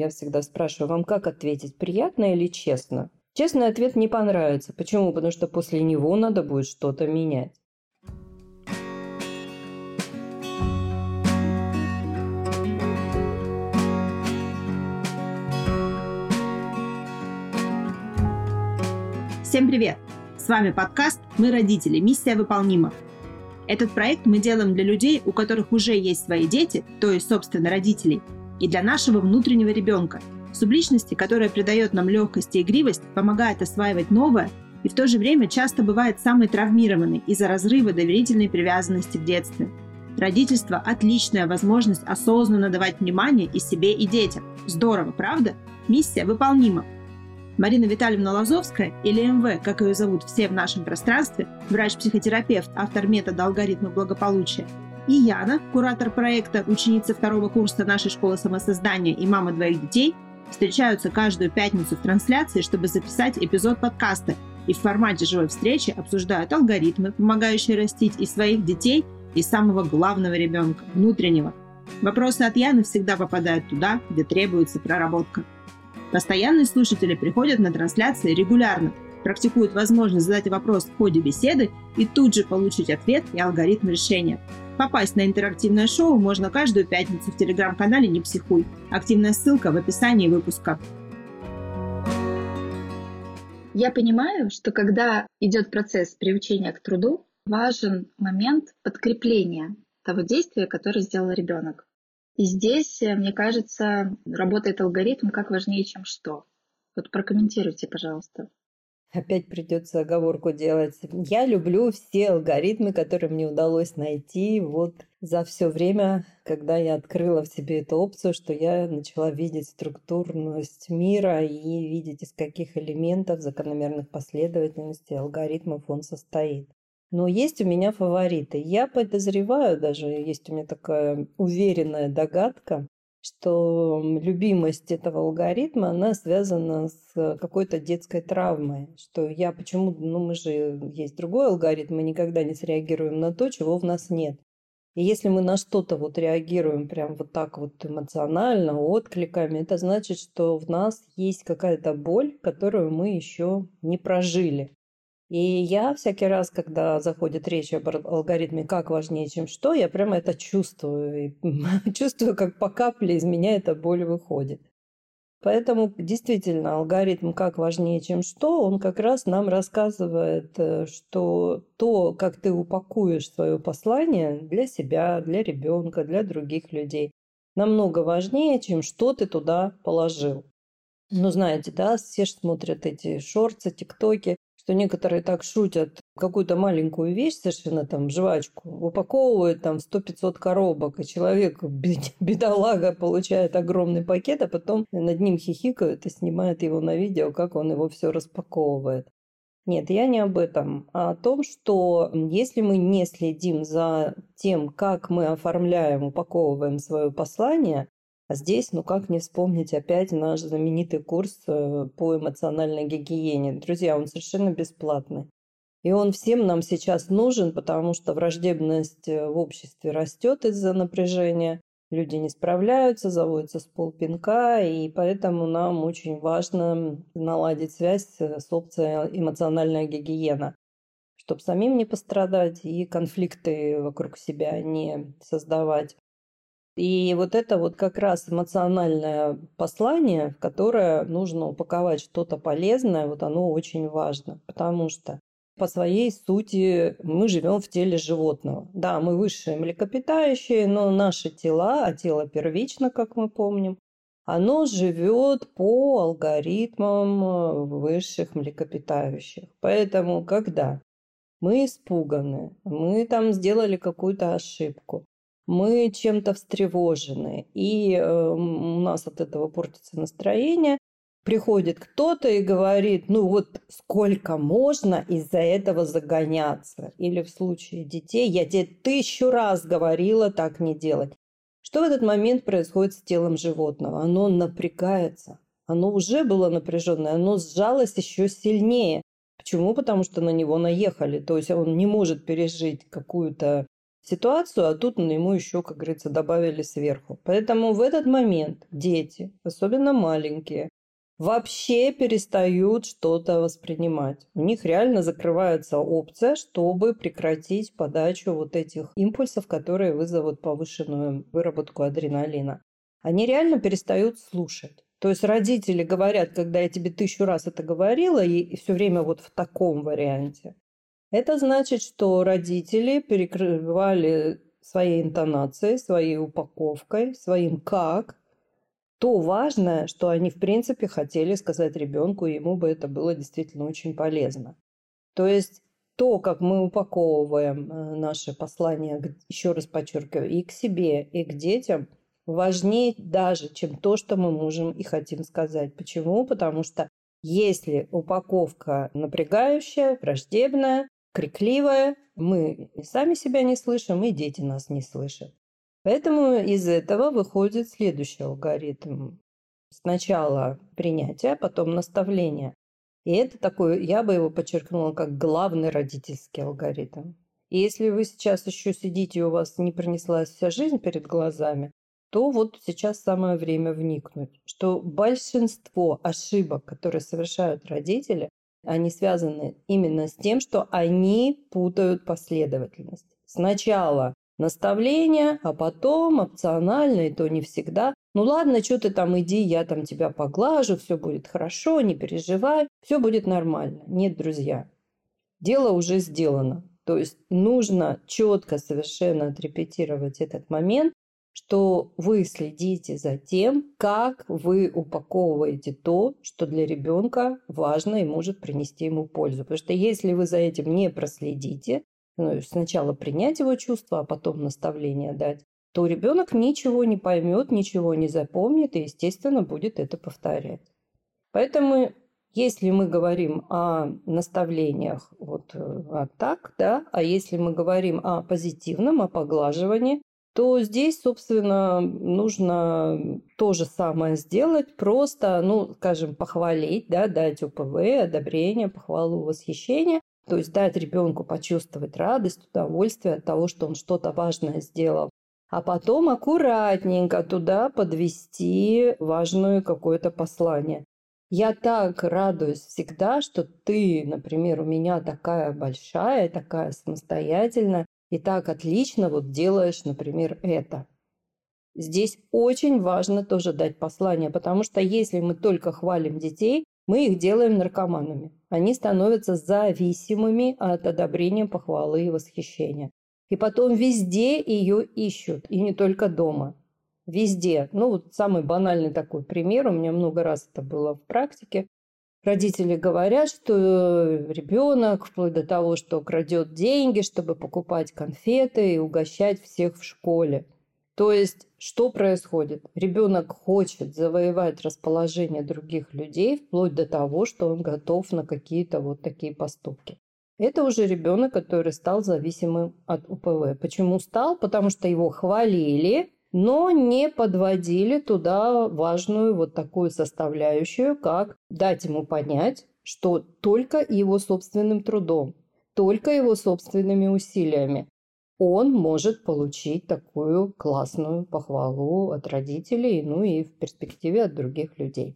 я всегда спрашиваю, вам как ответить, приятно или честно? Честный ответ не понравится. Почему? Потому что после него надо будет что-то менять. Всем привет! С вами подкаст «Мы родители. Миссия выполнима». Этот проект мы делаем для людей, у которых уже есть свои дети, то есть, собственно, родителей, и для нашего внутреннего ребенка, субличности, которая придает нам легкость и игривость, помогает осваивать новое и в то же время часто бывает самой травмированной из-за разрыва доверительной привязанности в детстве. Родительство – отличная возможность осознанно давать внимание и себе, и детям. Здорово, правда? Миссия выполнима. Марина Витальевна Лазовская, или МВ, как ее зовут все в нашем пространстве, врач-психотерапевт, автор метода алгоритма благополучия, и Яна, куратор проекта, ученица второго курса нашей школы самосоздания и мама двоих детей, встречаются каждую пятницу в трансляции, чтобы записать эпизод подкаста и в формате живой встречи обсуждают алгоритмы, помогающие растить и своих детей, и самого главного ребенка, внутреннего. Вопросы от Яны всегда попадают туда, где требуется проработка. Постоянные слушатели приходят на трансляции регулярно, практикуют возможность задать вопрос в ходе беседы и тут же получить ответ и алгоритм решения. Попасть на интерактивное шоу можно каждую пятницу в телеграм-канале «Не психуй». Активная ссылка в описании выпуска. Я понимаю, что когда идет процесс приучения к труду, важен момент подкрепления того действия, которое сделал ребенок. И здесь, э, мне кажется, работает алгоритм как важнее, чем что. Вот прокомментируйте, пожалуйста. Опять придется оговорку делать. Я люблю все алгоритмы, которые мне удалось найти вот за все время, когда я открыла в себе эту опцию, что я начала видеть структурность мира и видеть, из каких элементов, закономерных последовательностей алгоритмов он состоит. Но есть у меня фавориты. Я подозреваю, даже есть у меня такая уверенная догадка, что любимость этого алгоритма, она связана с какой-то детской травмой. Что я почему, ну мы же, есть другой алгоритм, мы никогда не среагируем на то, чего в нас нет. И если мы на что-то вот реагируем прям вот так вот эмоционально, откликами, это значит, что в нас есть какая-то боль, которую мы еще не прожили. И я всякий раз, когда заходит речь об алгоритме «как важнее, чем что», я прямо это чувствую. И чувствую, как по капле из меня эта боль выходит. Поэтому действительно алгоритм «как важнее, чем что», он как раз нам рассказывает, э, что то, как ты упакуешь свое послание для себя, для ребенка, для других людей, намного важнее, чем что ты туда положил. Ну, знаете, да, все же смотрят эти шорты, тиктоки, что некоторые так шутят, какую-то маленькую вещь, совершенно там жвачку, упаковывают там 100-500 коробок, и человек, бедолага, получает огромный пакет, а потом над ним хихикают и снимают его на видео, как он его все распаковывает. Нет, я не об этом, а о том, что если мы не следим за тем, как мы оформляем, упаковываем свое послание, а здесь, ну как не вспомнить опять наш знаменитый курс э, по эмоциональной гигиене. Друзья, он совершенно бесплатный. И он всем нам сейчас нужен, потому что враждебность э, в обществе растет из-за напряжения. Люди не справляются, заводятся с полпинка, и поэтому нам очень важно наладить связь с опцией эмоциональная гигиена, чтобы самим не пострадать и конфликты вокруг себя не создавать. И вот это вот как раз эмоциональное послание, в которое нужно упаковать что-то полезное, вот оно очень важно, потому что по своей сути мы живем в теле животного. Да, мы высшие млекопитающие, но наши тела, а тело первично, как мы помним, оно живет по алгоритмам высших млекопитающих. Поэтому, когда мы испуганы, мы там сделали какую-то ошибку, мы чем-то встревожены, и э, у нас от этого портится настроение. Приходит кто-то и говорит, ну вот сколько можно из-за этого загоняться. Или в случае детей, я тебе тысячу раз говорила так не делать. Что в этот момент происходит с телом животного? Оно напрягается. Оно уже было напряженное, оно сжалось еще сильнее. Почему? Потому что на него наехали. То есть он не может пережить какую-то ситуацию, а тут ему еще, как говорится, добавили сверху. Поэтому в этот момент дети, особенно маленькие, вообще перестают что-то воспринимать. У них реально закрывается опция, чтобы прекратить подачу вот этих импульсов, которые вызовут повышенную выработку адреналина. Они реально перестают слушать. То есть родители говорят, когда я тебе тысячу раз это говорила, и все время вот в таком варианте. Это значит, что родители перекрывали своей интонацией, своей упаковкой, своим как то важное, что они, в принципе, хотели сказать ребенку, и ему бы это было действительно очень полезно. То есть то, как мы упаковываем э, наши послания, еще раз подчеркиваю, и к себе, и к детям, важнее даже, чем то, что мы можем и хотим сказать. Почему? Потому что если упаковка напрягающая, враждебная, крикливая, мы сами себя не слышим, и дети нас не слышат. Поэтому из этого выходит следующий алгоритм. Сначала принятие, потом наставление. И это такой, я бы его подчеркнула, как главный родительский алгоритм. И если вы сейчас еще сидите, и у вас не пронеслась вся жизнь перед глазами, то вот сейчас самое время вникнуть, что большинство ошибок, которые совершают родители, они связаны именно с тем, что они путают последовательность. Сначала наставления, а потом опционально, и то не всегда. Ну ладно, что ты там иди, я там тебя поглажу, все будет хорошо, не переживай, все будет нормально. Нет, друзья, дело уже сделано. То есть нужно четко совершенно отрепетировать этот момент, что вы следите за тем, как вы упаковываете то, что для ребенка важно и может принести ему пользу. Потому что если вы за этим не проследите, ну, сначала принять его чувства, а потом наставление дать, то ребенок ничего не поймет, ничего не запомнит и, естественно, будет это повторять. Поэтому, если мы говорим о наставлениях вот а так, да, а если мы говорим о позитивном, о поглаживании, то здесь, собственно, нужно то же самое сделать, просто, ну, скажем, похвалить, да, дать УПВ, одобрение, похвалу, восхищение, то есть дать ребенку почувствовать радость, удовольствие от того, что он что-то важное сделал. А потом аккуратненько туда подвести важное какое-то послание. Я так радуюсь всегда, что ты, например, у меня такая большая, такая самостоятельная, и так отлично вот делаешь, например, это. Здесь очень важно тоже дать послание, потому что если мы только хвалим детей, мы их делаем наркоманами. Они становятся зависимыми от одобрения, похвалы и восхищения. И потом везде ее ищут, и не только дома. Везде. Ну, вот самый банальный такой пример, у меня много раз это было в практике. Родители говорят, что ребенок, вплоть до того, что крадет деньги, чтобы покупать конфеты и угощать всех в школе. То есть, что происходит? Ребенок хочет завоевать расположение других людей, вплоть до того, что он готов на какие-то вот такие поступки. Это уже ребенок, который стал зависимым от УПВ. Почему стал? Потому что его хвалили, но не подводили туда важную вот такую составляющую, как дать ему понять, что только его собственным трудом, только его собственными усилиями он может получить такую классную похвалу от родителей, ну и в перспективе от других людей.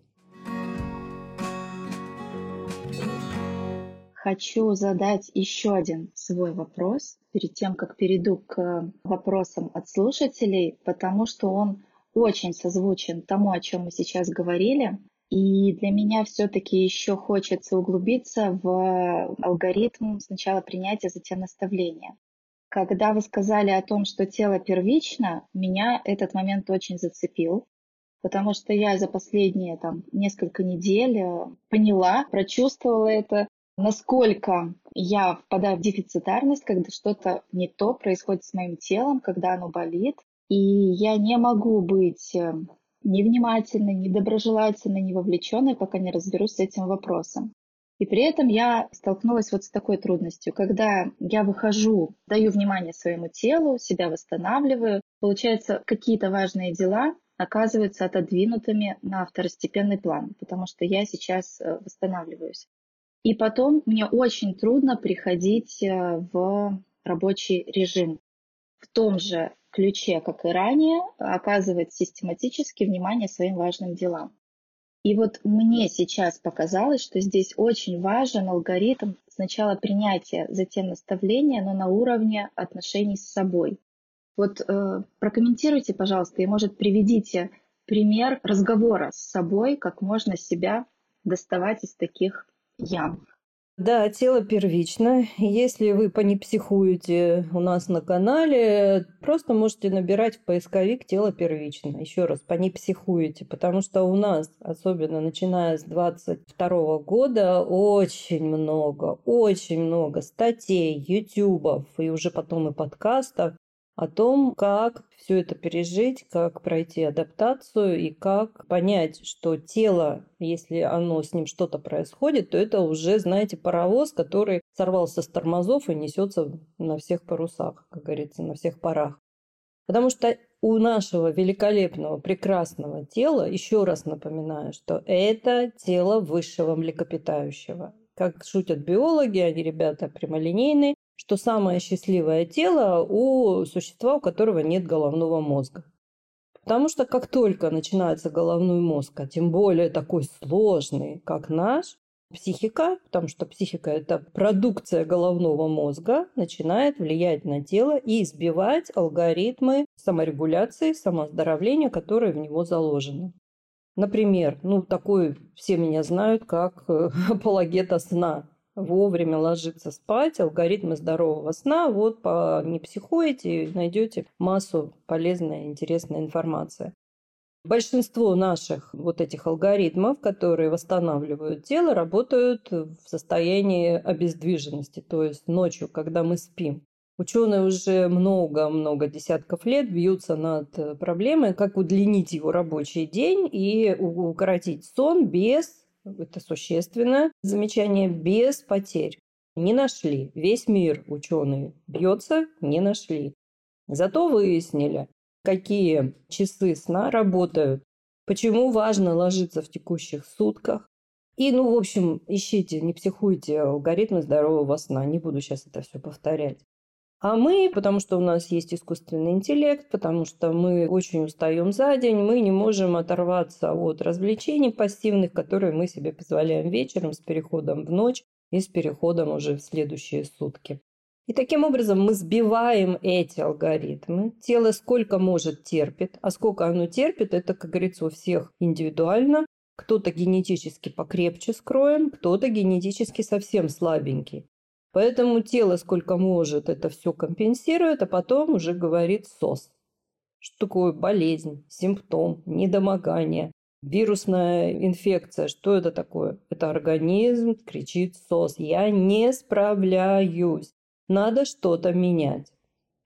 Хочу задать еще один свой вопрос перед тем, как перейду к вопросам от слушателей, потому что он очень созвучен тому, о чем мы сейчас говорили. И для меня все-таки еще хочется углубиться в алгоритм сначала принятия, затем наставления. Когда вы сказали о том, что тело первично, меня этот момент очень зацепил, потому что я за последние там, несколько недель э, поняла, прочувствовала это, насколько я впадаю в дефицитарность, когда что-то не то происходит с моим телом, когда оно болит, и я не могу быть э, невнимательной, недоброжелательной, не вовлеченной, пока не разберусь с этим вопросом. И при этом я столкнулась вот с такой трудностью, когда я выхожу, даю внимание своему телу, себя восстанавливаю, получается, какие-то важные дела оказываются отодвинутыми на второстепенный план, потому что я сейчас э, восстанавливаюсь. И потом мне очень трудно приходить э, в рабочий режим. в том же ключе, как и ранее, оказывать систематически внимание своим важным делам. И вот мне сейчас показалось, что здесь очень важен алгоритм сначала принятия, затем наставления, но на уровне отношений с собой. Вот э, прокомментируйте, пожалуйста, и, может, приведите пример разговора с собой, как можно себя доставать из таких ям. Да, тело первично. Если вы понепсихуете у нас на канале, просто можете набирать в поисковик тело первично. Еще раз, понепсихуете, потому что у нас, особенно начиная с 22 года, очень много, очень много статей, ютубов и уже потом и подкастов о том, как все это пережить, как пройти адаптацию и как понять, что тело, если оно с ним что-то происходит, то это уже, знаете, паровоз, который сорвался с тормозов и несется на всех парусах, как говорится, на всех парах. Потому что у нашего великолепного, прекрасного тела, еще раз напоминаю, что это тело высшего млекопитающего. Как шутят биологи, они ребята прямолинейные, что самое счастливое тело у существа, у которого нет головного мозга. Потому что как только начинается головной мозг, а тем более такой сложный, как наш, психика, потому что психика – это продукция головного мозга, начинает влиять на тело и избивать алгоритмы саморегуляции, самооздоровления, которые в него заложены. Например, ну, такой все меня знают как апологета сна вовремя ложиться спать, алгоритмы здорового сна, вот по, не психуете, найдете массу полезной, интересной информации. Большинство наших вот этих алгоритмов, которые восстанавливают тело, работают в состоянии обездвиженности, то есть ночью, когда мы спим. Ученые уже много-много десятков лет бьются над проблемой, как удлинить его рабочий день и укоротить сон без это существенное замечание, без потерь. Не нашли. Весь мир ученые бьется, не нашли. Зато выяснили, какие часы сна работают, почему важно ложиться в текущих сутках. И, ну, в общем, ищите, не психуйте алгоритмы здорового сна. Не буду сейчас это все повторять. А мы, потому что у нас есть искусственный интеллект, потому что мы очень устаем за день, мы не можем оторваться от развлечений пассивных, которые мы себе позволяем вечером с переходом в ночь и с переходом уже в следующие сутки. И таким образом мы сбиваем эти алгоритмы. Тело сколько может терпит, а сколько оно терпит, это, как говорится, у всех индивидуально. Кто-то генетически покрепче скроен, кто-то генетически совсем слабенький. Поэтому тело сколько может это все компенсирует, а потом уже говорит СОС. Что такое болезнь, симптом, недомогание, вирусная инфекция. Что это такое? Это организм кричит СОС. Я не справляюсь. Надо что-то менять.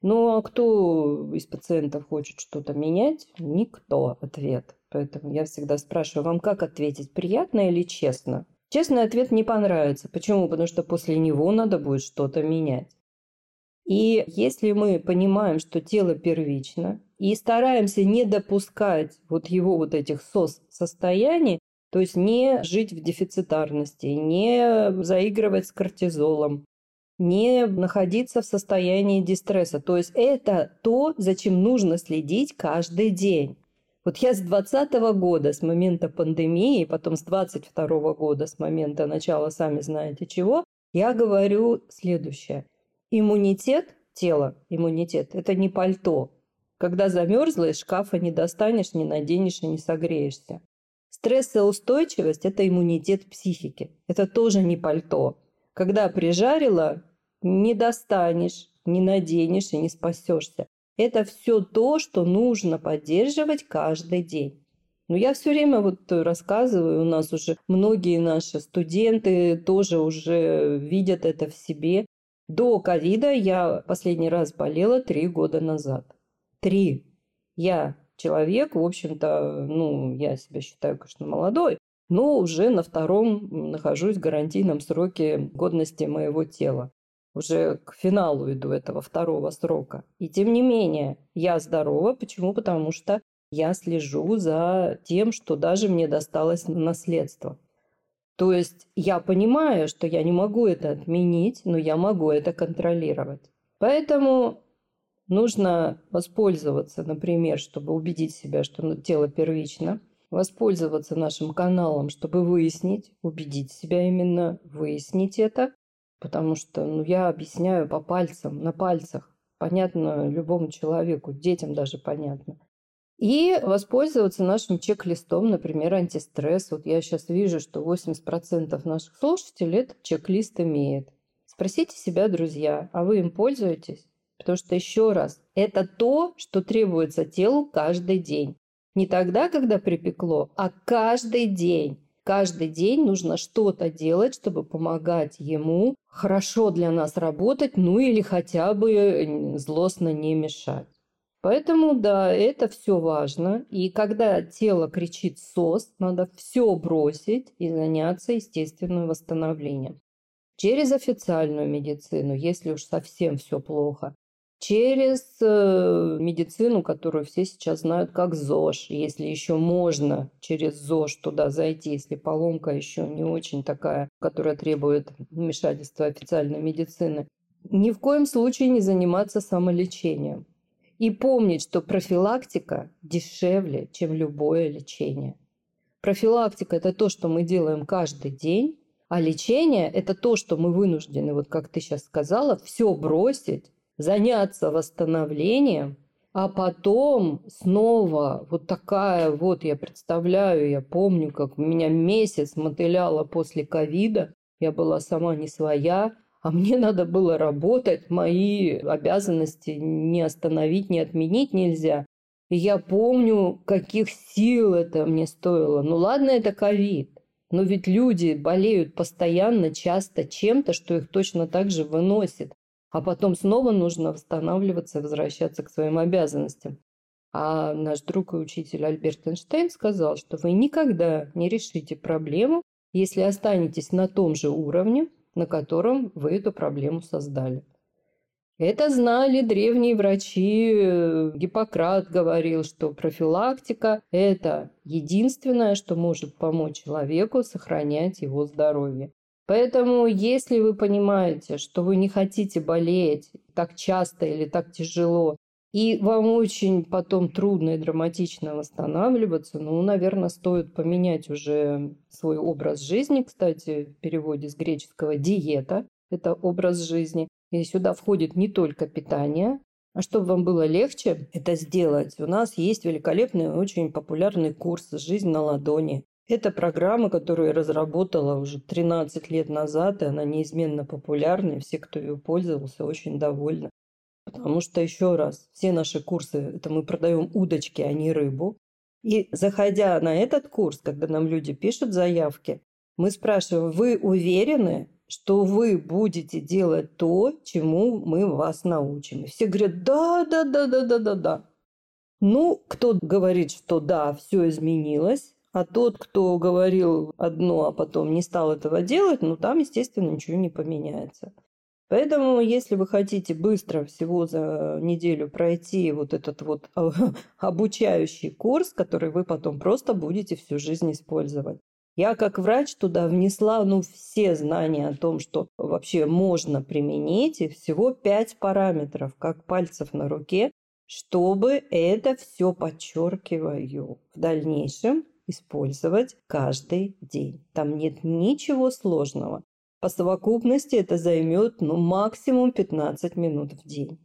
Ну, а кто из пациентов хочет что-то менять? Никто. Ответ. Поэтому я всегда спрашиваю, вам как ответить, приятно или честно? Честный ответ не понравится. Почему? Потому что после него надо будет что-то менять. И если мы понимаем, что тело первично, и стараемся не допускать вот его вот этих сос-состояний, то есть не жить в дефицитарности, не заигрывать с кортизолом, не находиться в состоянии дистресса. То есть это то, за чем нужно следить каждый день. Вот я с 2020 года, с момента пандемии, потом с 2022 года, с момента начала, сами знаете чего, я говорю следующее. Иммунитет тела, иммунитет – это не пальто. Когда замерзла, из шкафа не достанешь, не наденешь и не согреешься. Стрессоустойчивость – это иммунитет психики. Это тоже не пальто. Когда прижарила, не достанешь, не наденешь и не спасешься. Это все то, что нужно поддерживать каждый день. Но я все время вот рассказываю, у нас уже многие наши студенты тоже уже видят это в себе. До ковида я последний раз болела три года назад. Три. Я человек, в общем-то, ну, я себя считаю, конечно, молодой, но уже на втором нахожусь в гарантийном сроке годности моего тела уже к финалу иду этого второго срока. И тем не менее, я здорова. Почему? Потому что я слежу за тем, что даже мне досталось наследство. То есть я понимаю, что я не могу это отменить, но я могу это контролировать. Поэтому Нужно воспользоваться, например, чтобы убедить себя, что тело первично, воспользоваться нашим каналом, чтобы выяснить, убедить себя именно, выяснить это, потому что ну, я объясняю по пальцам, на пальцах, понятно любому человеку, детям даже понятно. И воспользоваться нашим чек-листом, например, антистресс. Вот я сейчас вижу, что 80% наших слушателей этот чек-лист имеет. Спросите себя, друзья, а вы им пользуетесь? Потому что еще раз, это то, что требуется телу каждый день. Не тогда, когда припекло, а каждый день. Каждый день нужно что-то делать, чтобы помогать ему хорошо для нас работать, ну или хотя бы злостно не мешать. Поэтому, да, это все важно. И когда тело кричит СОС, надо все бросить и заняться естественным восстановлением. Через официальную медицину, если уж совсем все плохо через э, медицину, которую все сейчас знают как ЗОЖ. Если еще можно через ЗОЖ туда зайти, если поломка еще не очень такая, которая требует вмешательства официальной медицины. Ни в коем случае не заниматься самолечением. И помнить, что профилактика дешевле, чем любое лечение. Профилактика – это то, что мы делаем каждый день, а лечение – это то, что мы вынуждены, вот как ты сейчас сказала, все бросить заняться восстановлением, а потом снова вот такая вот, я представляю, я помню, как меня месяц мотыляло после ковида, я была сама не своя, а мне надо было работать, мои обязанности не остановить, не отменить нельзя. И я помню, каких сил это мне стоило. Ну ладно, это ковид. Но ведь люди болеют постоянно, часто чем-то, что их точно так же выносит а потом снова нужно восстанавливаться, возвращаться к своим обязанностям. А наш друг и учитель Альберт Эйнштейн сказал, что вы никогда не решите проблему, если останетесь на том же уровне, на котором вы эту проблему создали. Это знали древние врачи. Гиппократ говорил, что профилактика – это единственное, что может помочь человеку сохранять его здоровье. Поэтому, если вы понимаете, что вы не хотите болеть так часто или так тяжело, и вам очень потом трудно и драматично восстанавливаться, ну, наверное, стоит поменять уже свой образ жизни. Кстати, в переводе с греческого «диета» – это образ жизни. И сюда входит не только питание, а чтобы вам было легче это сделать, у нас есть великолепный, очень популярный курс «Жизнь на ладони». Это программа, которую я разработала уже 13 лет назад, и она неизменно популярна, и все, кто ее пользовался, очень довольны. Потому что, еще раз, все наши курсы, это мы продаем удочки, а не рыбу. И заходя на этот курс, когда нам люди пишут заявки, мы спрашиваем, вы уверены, что вы будете делать то, чему мы вас научим? И все говорят, да, да, да, да, да, да, да. Ну, кто говорит, что да, все изменилось, а тот, кто говорил одно, а потом не стал этого делать, ну там, естественно, ничего не поменяется. Поэтому, если вы хотите быстро всего за неделю пройти вот этот вот обучающий курс, который вы потом просто будете всю жизнь использовать. Я как врач туда внесла ну, все знания о том, что вообще можно применить, и всего пять параметров, как пальцев на руке, чтобы это все подчеркиваю в дальнейшем использовать каждый день. Там нет ничего сложного. По совокупности это займет ну, максимум 15 минут в день.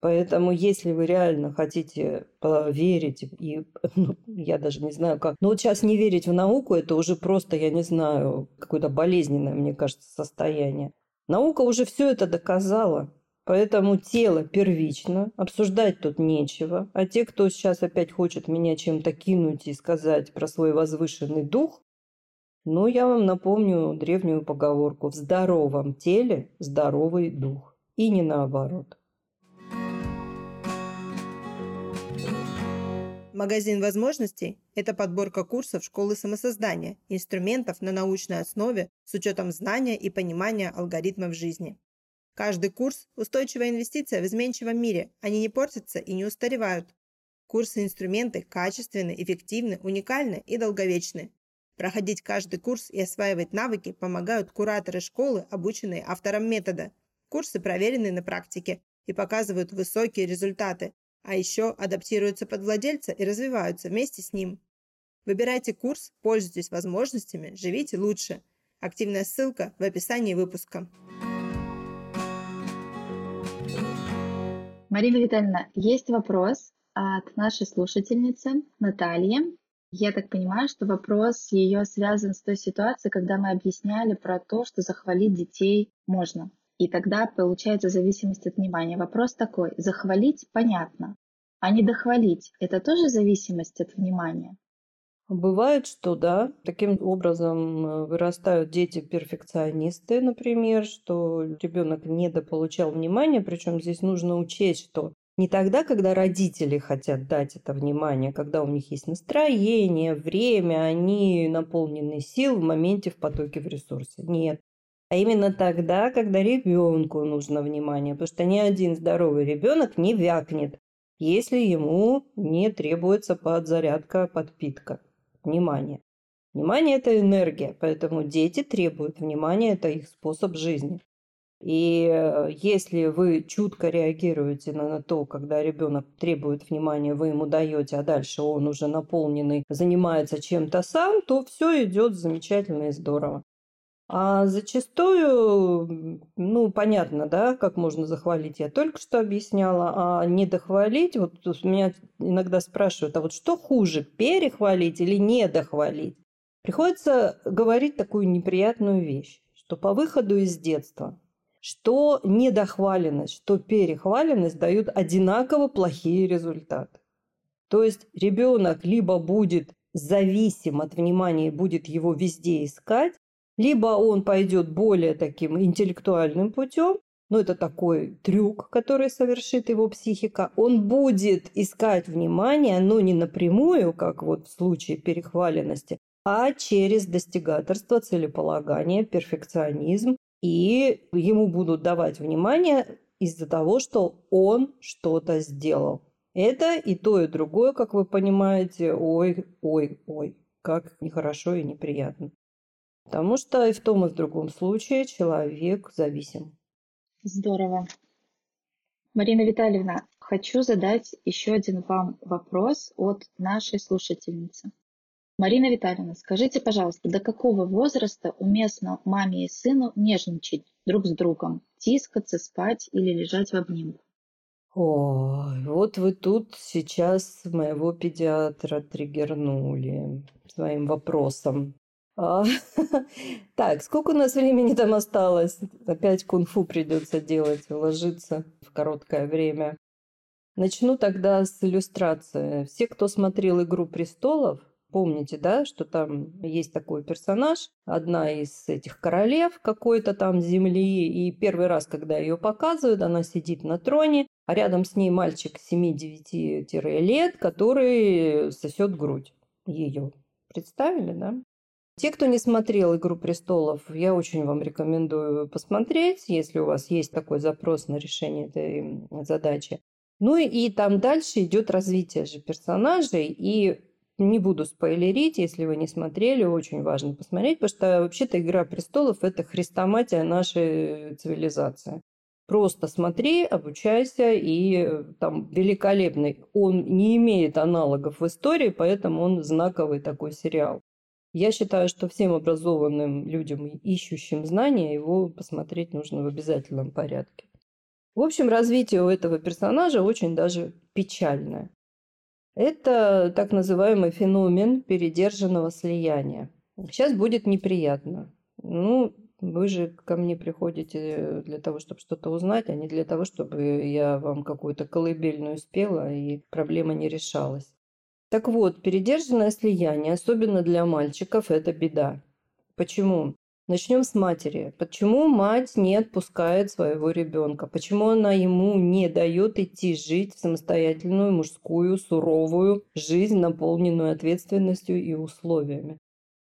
Поэтому, если вы реально хотите поверить, и ну, я даже не знаю как, но вот сейчас не верить в науку, это уже просто, я не знаю, какое-то болезненное, мне кажется, состояние. Наука уже все это доказала. Поэтому тело первично, обсуждать тут нечего. А те, кто сейчас опять хочет меня чем-то кинуть и сказать про свой возвышенный дух, ну, я вам напомню древнюю поговорку. В здоровом теле здоровый дух. И не наоборот. Магазин возможностей – это подборка курсов школы самосоздания, инструментов на научной основе с учетом знания и понимания алгоритмов жизни. Каждый курс – устойчивая инвестиция в изменчивом мире. Они не портятся и не устаревают. Курсы и инструменты качественны, эффективны, уникальны и долговечны. Проходить каждый курс и осваивать навыки помогают кураторы школы, обученные автором метода. Курсы проверены на практике и показывают высокие результаты, а еще адаптируются под владельца и развиваются вместе с ним. Выбирайте курс, пользуйтесь возможностями, живите лучше. Активная ссылка в описании выпуска. Марина Витальевна, есть вопрос от нашей слушательницы Натальи. Я так понимаю, что вопрос ее связан с той ситуацией, когда мы объясняли про то, что захвалить детей можно. И тогда получается зависимость от внимания. Вопрос такой, захвалить понятно, а не дохвалить – это тоже зависимость от внимания? Бывает, что да. Таким образом э, вырастают дети-перфекционисты, например, что ребенок недополучал внимания, причем здесь нужно учесть, что не тогда, когда родители хотят дать это внимание, когда у них есть настроение, время, они наполнены сил в моменте в потоке в ресурсе. Нет. А именно тогда, когда ребенку нужно внимание, потому что ни один здоровый ребенок не вякнет, если ему не требуется подзарядка, подпитка внимание. Внимание – это энергия, поэтому дети требуют внимания, это их способ жизни. И э, если вы чутко реагируете на то, когда ребенок требует внимания, вы ему даете, а дальше он уже наполненный занимается чем-то сам, то все идет замечательно и здорово. А зачастую, ну, понятно, да, как можно захвалить, я только что объясняла, а не дохвалить, вот меня иногда спрашивают, а вот что хуже, перехвалить или не дохвалить? Приходится говорить такую неприятную вещь, что по выходу из детства, что недохваленность, что перехваленность дают одинаково плохие результаты. То есть ребенок либо будет зависим от внимания и будет его везде искать, либо он пойдет более таким интеллектуальным путем, но это такой трюк, который совершит его психика. Он будет искать внимание, но не напрямую, как вот в случае перехваленности, а через достигаторство, целеполагание, перфекционизм. И ему будут давать внимание из-за того, что он что-то сделал. Это и то, и другое, как вы понимаете, ой, ой, ой, как нехорошо и неприятно. Потому что и в том, и в другом случае человек зависим. Здорово. Марина Витальевна, хочу задать еще один вам вопрос от нашей слушательницы. Марина Витальевна, скажите, пожалуйста, до какого возраста уместно маме и сыну нежничать друг с другом, тискаться, спать или лежать в обнимку? Ой, вот вы тут сейчас моего педиатра триггернули своим вопросом. А, так, сколько у нас времени там осталось? Опять кунг-фу придется делать, ложиться в короткое время. Начну тогда с иллюстрации. Все, кто смотрел «Игру престолов», помните, да, что там есть такой персонаж, одна из этих королев какой-то там земли, и первый раз, когда ее показывают, она сидит на троне, а рядом с ней мальчик 7-9 лет, который сосет грудь ее. Представили, да? Те, кто не смотрел «Игру престолов», я очень вам рекомендую посмотреть, если у вас есть такой запрос на решение этой задачи. Ну и там дальше идет развитие же персонажей, и не буду спойлерить, если вы не смотрели, очень важно посмотреть, потому что вообще-то «Игра престолов» – это хрестоматия нашей цивилизации. Просто смотри, обучайся, и там великолепный. Он не имеет аналогов в истории, поэтому он знаковый такой сериал. Я считаю, что всем образованным людям, ищущим знания, его посмотреть нужно в обязательном порядке. В общем, развитие у этого персонажа очень даже печальное. Это так называемый феномен передержанного слияния. Сейчас будет неприятно. Ну, вы же ко мне приходите для того, чтобы что-то узнать, а не для того, чтобы я вам какую-то колыбельную спела и проблема не решалась. Так вот, передержанное слияние, особенно для мальчиков, это беда. Почему? Начнем с матери. Почему мать не отпускает своего ребенка? Почему она ему не дает идти жить в самостоятельную, мужскую, суровую жизнь, наполненную ответственностью и условиями?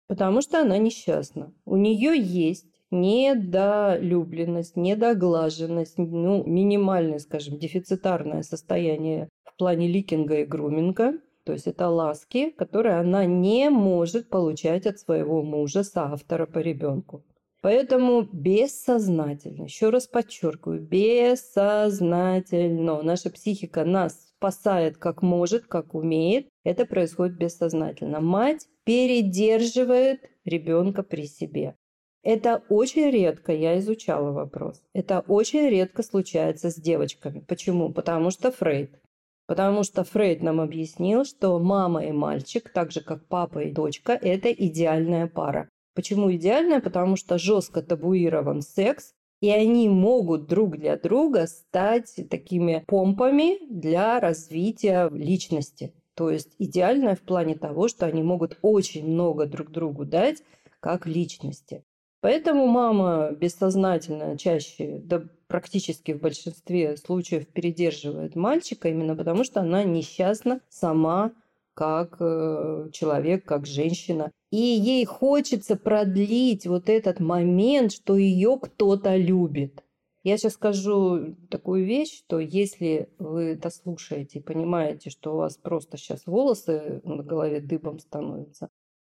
Потому что она несчастна. У нее есть недолюбленность, недоглаженность, ну, минимальное, скажем, дефицитарное состояние в плане ликинга и груминга – то есть это ласки, которые она не может получать от своего мужа, соавтора по ребенку. Поэтому бессознательно, еще раз подчеркиваю, бессознательно. Наша психика нас спасает как может, как умеет. Это происходит бессознательно. Мать передерживает ребенка при себе. Это очень редко, я изучала вопрос, это очень редко случается с девочками. Почему? Потому что Фрейд. Потому что Фрейд нам объяснил, что мама и мальчик, так же как папа и дочка, это идеальная пара. Почему идеальная? Потому что жестко табуирован секс, и они могут друг для друга стать такими помпами для развития личности. То есть идеальная в плане того, что они могут очень много друг другу дать как личности. Поэтому мама бессознательно чаще, практически в большинстве случаев передерживает мальчика, именно потому что она несчастна сама как э, человек, как женщина. И ей хочется продлить вот этот момент, что ее кто-то любит. Я сейчас скажу такую вещь, что если вы дослушаете и понимаете, что у вас просто сейчас волосы на голове дыбом становятся,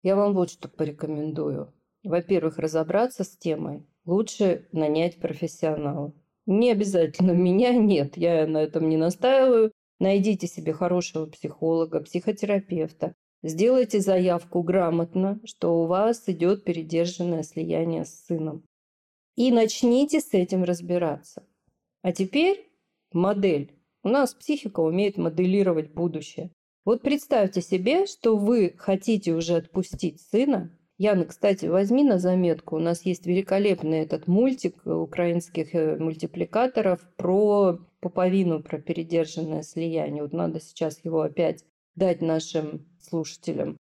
я вам вот что порекомендую во-первых, разобраться с темой. Лучше нанять профессионала. Не обязательно меня, нет, я на этом не настаиваю. Найдите себе хорошего психолога, психотерапевта. Сделайте заявку грамотно, что у вас идет передержанное слияние с сыном. И начните с этим разбираться. А теперь модель. У нас психика умеет моделировать будущее. Вот представьте себе, что вы хотите уже отпустить сына, Яна, кстати, возьми на заметку. У нас есть великолепный этот мультик украинских э, мультипликаторов про пуповину, про передержанное слияние. Вот надо сейчас его опять дать нашим слушателям.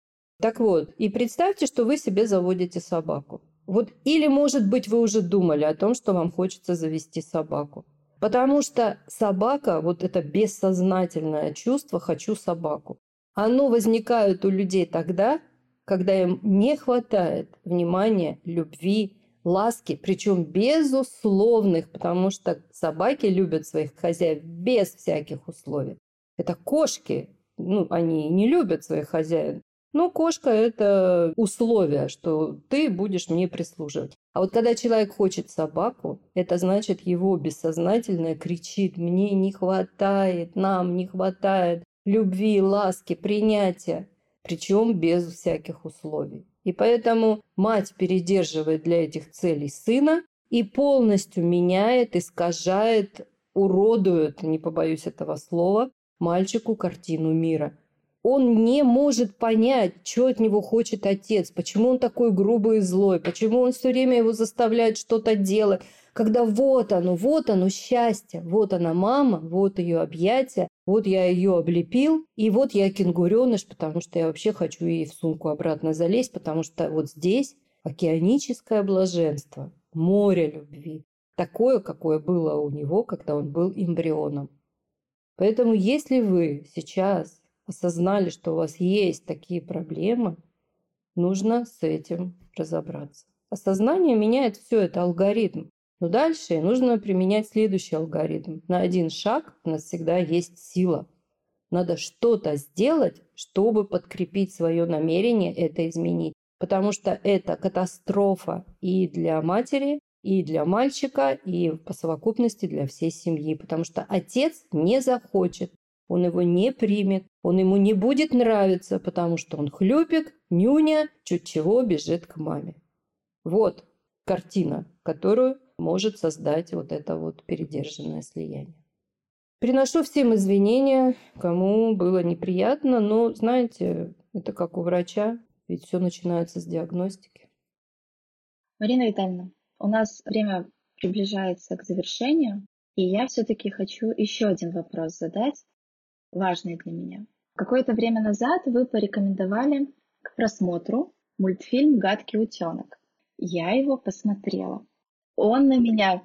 Так вот, и представьте, что вы себе заводите собаку. Вот или, может быть, вы уже думали о том, что вам хочется завести собаку. Потому что собака, вот это бессознательное чувство «хочу собаку», оно возникает у людей тогда, когда им не хватает внимания, любви, ласки, причем безусловных, потому что собаки любят своих хозяев без всяких условий. Это кошки, ну, они не любят своих хозяев. Но кошка – это условие, что ты будешь мне прислуживать. А вот когда человек хочет собаку, это значит, его бессознательное кричит «мне не хватает, нам не хватает любви, ласки, принятия» причем без всяких условий. И поэтому мать передерживает для этих целей сына и полностью меняет, искажает, уродует, не побоюсь этого слова, мальчику картину мира. Он не может понять, что от него хочет отец, почему он такой грубый и злой, почему он все время его заставляет что-то делать, когда вот оно, вот оно счастье, вот она мама, вот ее объятия, вот я ее облепил, и вот я кенгуреныш, потому что я вообще хочу ей в сумку обратно залезть, потому что вот здесь океаническое блаженство, море любви, такое, какое было у него, когда он был эмбрионом. Поэтому если вы сейчас осознали, что у вас есть такие проблемы, нужно с этим разобраться. Осознание меняет все, это алгоритм. Но дальше нужно применять следующий алгоритм. На один шаг у нас всегда есть сила. Надо что-то сделать, чтобы подкрепить свое намерение это изменить. Потому что это катастрофа и для матери, и для мальчика, и по совокупности для всей семьи. Потому что отец не захочет, он его не примет, он ему не будет нравиться, потому что он хлюпик, нюня, чуть чего бежит к маме. Вот картина, которую может создать вот это вот передержанное слияние. Приношу всем извинения, кому было неприятно, но, знаете, это как у врача, ведь все начинается с диагностики. Марина Витальевна, у нас время приближается к завершению, и я все-таки хочу еще один вопрос задать, важный для меня. Какое-то время назад вы порекомендовали к просмотру мультфильм «Гадкий утенок». Я его посмотрела. Он на меня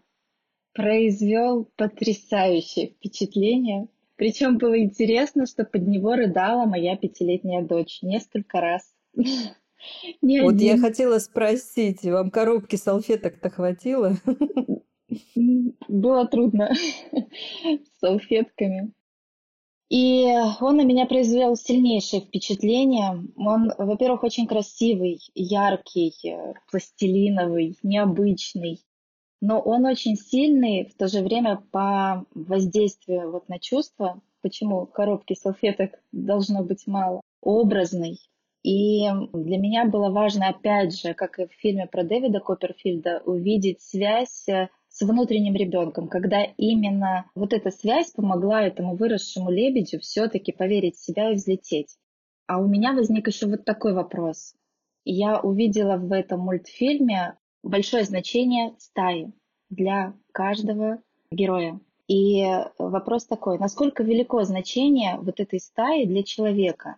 произвел потрясающее впечатление. Причем было интересно, что под него рыдала моя пятилетняя дочь несколько раз. Не вот один. я хотела спросить, вам коробки салфеток-то хватило? Было трудно с салфетками. И он на меня произвел сильнейшее впечатление. Он, во-первых, очень красивый, яркий, э, пластилиновый, необычный. Но он очень сильный в то же время по воздействию вот на чувства. Почему коробки салфеток должно быть мало? Образный. И для меня было важно, опять же, как и в фильме про Дэвида Копперфильда, увидеть связь э, с внутренним ребенком, когда именно вот эта связь помогла этому выросшему лебедю все-таки поверить в себя и взлететь. А у меня возник еще вот такой вопрос. Я увидела в этом мультфильме большое значение стаи для каждого героя. И вопрос такой, насколько велико значение вот этой стаи для человека?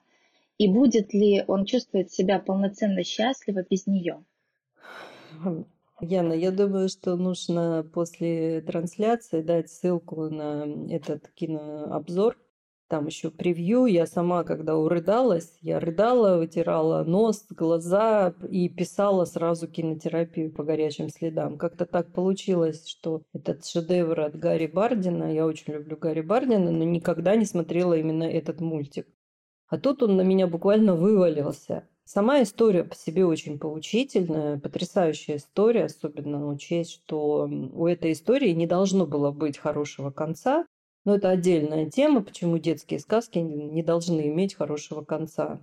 И будет ли он чувствовать себя полноценно счастливо без нее? Яна, я думаю, что нужно после трансляции дать ссылку на этот кинообзор. Там еще превью. Я сама, когда урыдалась, я рыдала, вытирала нос, глаза и писала сразу кинотерапию по горячим следам. Как-то так получилось, что этот шедевр от Гарри Бардина, я очень люблю Гарри Бардина, но никогда не смотрела именно этот мультик. А тут он на меня буквально вывалился. Сама история по себе очень поучительная, потрясающая история, особенно учесть, что у этой истории не должно было быть хорошего конца. Но это отдельная тема, почему детские сказки не должны иметь хорошего конца.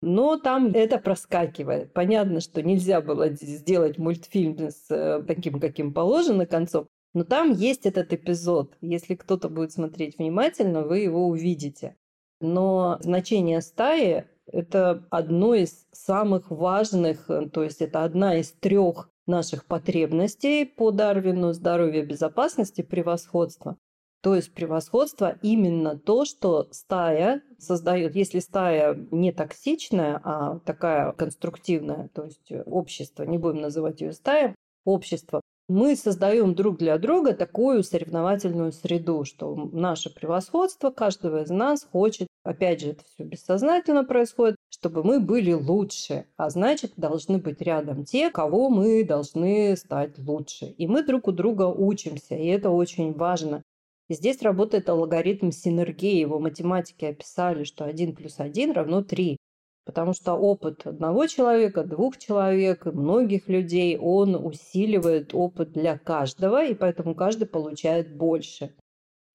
Но там это проскакивает. Понятно, что нельзя было сделать мультфильм с э, таким, каким положено концом, но там есть этот эпизод. Если кто-то будет смотреть внимательно, вы его увидите. Но значение стаи это одно из самых важных, э, то есть это одна из трех наших потребностей по Дарвину – здоровье, безопасности, превосходство. То есть превосходство именно то, что стая создает. Если стая не токсичная, а такая конструктивная, то есть общество, не будем называть ее стаей, общество, мы создаем друг для друга такую соревновательную среду, что наше превосходство каждого из нас хочет, опять же, это все бессознательно происходит, чтобы мы были лучше, а значит, должны быть рядом те, кого мы должны стать лучше. И мы друг у друга учимся, и это очень важно. Здесь работает алгоритм синергии. Его математики описали, что 1 плюс 1 равно 3. Потому что опыт одного человека, двух человек, многих людей, он усиливает опыт для каждого, и поэтому каждый получает больше.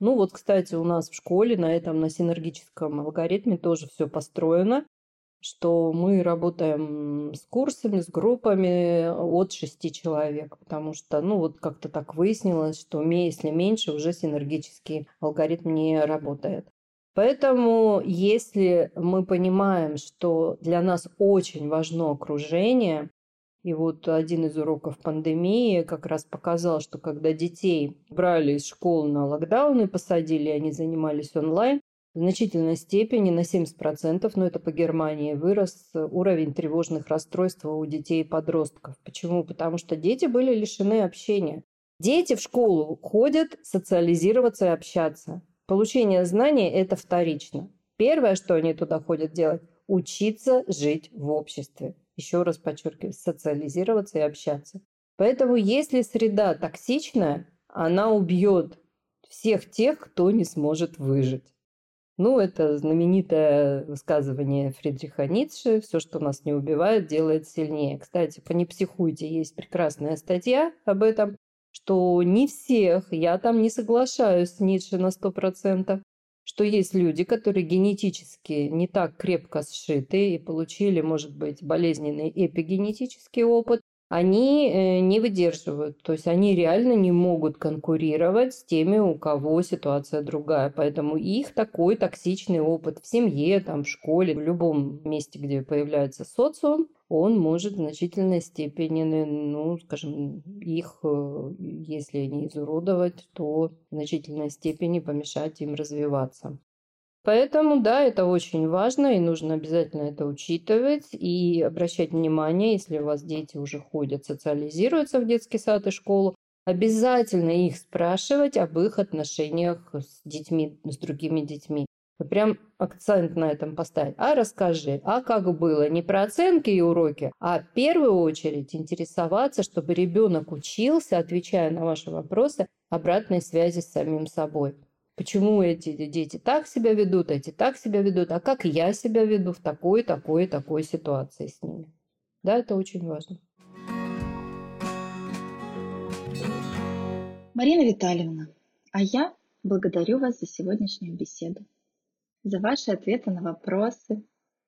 Ну вот, кстати, у нас в школе на этом, на синергическом алгоритме тоже все построено, что мы работаем с курсами, с группами от шести человек, потому что, ну вот как-то так выяснилось, что если меньше, уже синергический алгоритм не работает. Поэтому, если мы понимаем, что для нас очень важно окружение, и вот один из уроков пандемии как раз показал, что когда детей брали из школ на локдаун и посадили, они занимались онлайн, в значительной степени, на 70%, но это по Германии, вырос уровень тревожных расстройств у детей и подростков. Почему? Потому что дети были лишены общения. Дети в школу ходят социализироваться и общаться. Получение знаний – это вторично. Первое, что они туда ходят делать – учиться жить в обществе. Еще раз подчеркиваю, социализироваться и общаться. Поэтому если среда токсичная, она убьет всех тех, кто не сможет выжить. Ну, это знаменитое высказывание Фридриха Ницше «Все, что нас не убивает, делает сильнее». Кстати, по «Не психуйте» есть прекрасная статья об этом что не всех, я там не соглашаюсь с Ницше на сто процентов, что есть люди, которые генетически не так крепко сшиты и получили, может быть, болезненный эпигенетический опыт, они э, не выдерживают. То есть они реально не могут конкурировать с теми, у кого ситуация другая. Поэтому их такой токсичный опыт в семье, там, в школе, в любом месте, где появляется социум, он может в значительной степени, ну, скажем, их, э, если не изуродовать, то в значительной степени помешать им развиваться. Поэтому, да, это очень важно, и нужно обязательно это учитывать и обращать внимание, если у вас дети уже ходят, социализируются в детский сад и школу, обязательно их спрашивать об их отношениях с детьми, с другими детьми. Прям акцент на этом поставить. А расскажи, а как было? Не про оценки и уроки, а в первую очередь интересоваться, чтобы ребенок учился, отвечая на ваши вопросы, обратной связи с самим собой. Почему эти дети так себя ведут, эти так себя ведут, а как я себя веду в такой, такой, такой ситуации с ними. Да, это очень важно. Марина Витальевна, а я благодарю вас за сегодняшнюю беседу, за ваши ответы на вопросы,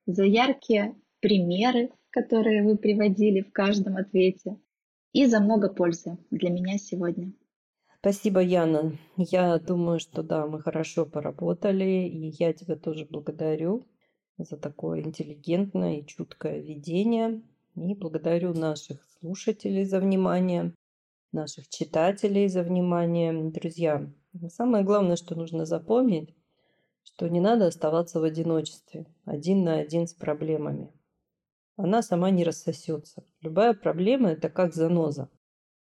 за яркие примеры, которые вы приводили в каждом ответе, и за много пользы для меня сегодня. Спасибо, Яна. Я думаю, что да, мы хорошо поработали, и я тебя тоже благодарю за такое интеллигентное и чуткое ведение. И благодарю наших слушателей за внимание, наших читателей за внимание. Друзья, самое главное, что нужно запомнить, что не надо оставаться в одиночестве, один на один с проблемами. Она сама не рассосется. Любая проблема – это как заноза.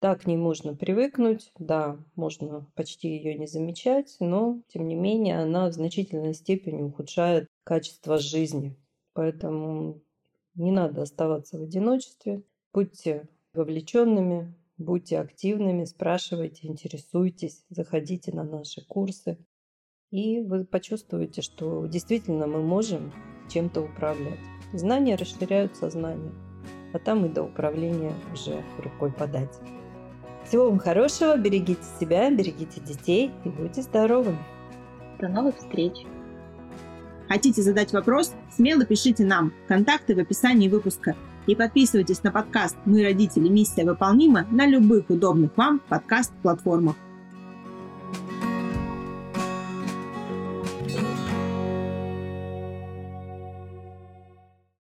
Да, к ней можно привыкнуть, да, можно почти ее не замечать, но, тем не менее, она в значительной степени ухудшает качество жизни. Поэтому не надо оставаться в одиночестве. Будьте вовлеченными, будьте активными, спрашивайте, интересуйтесь, заходите на наши курсы. И вы почувствуете, что действительно мы можем чем-то управлять. Знания расширяют сознание, а там и до управления уже рукой подать. Всего вам хорошего, берегите себя, берегите детей и будьте здоровы. До новых встреч! Хотите задать вопрос? Смело пишите нам. Контакты в описании выпуска. И подписывайтесь на подкаст «Мы родители. Миссия выполнима» на любых удобных вам подкаст-платформах.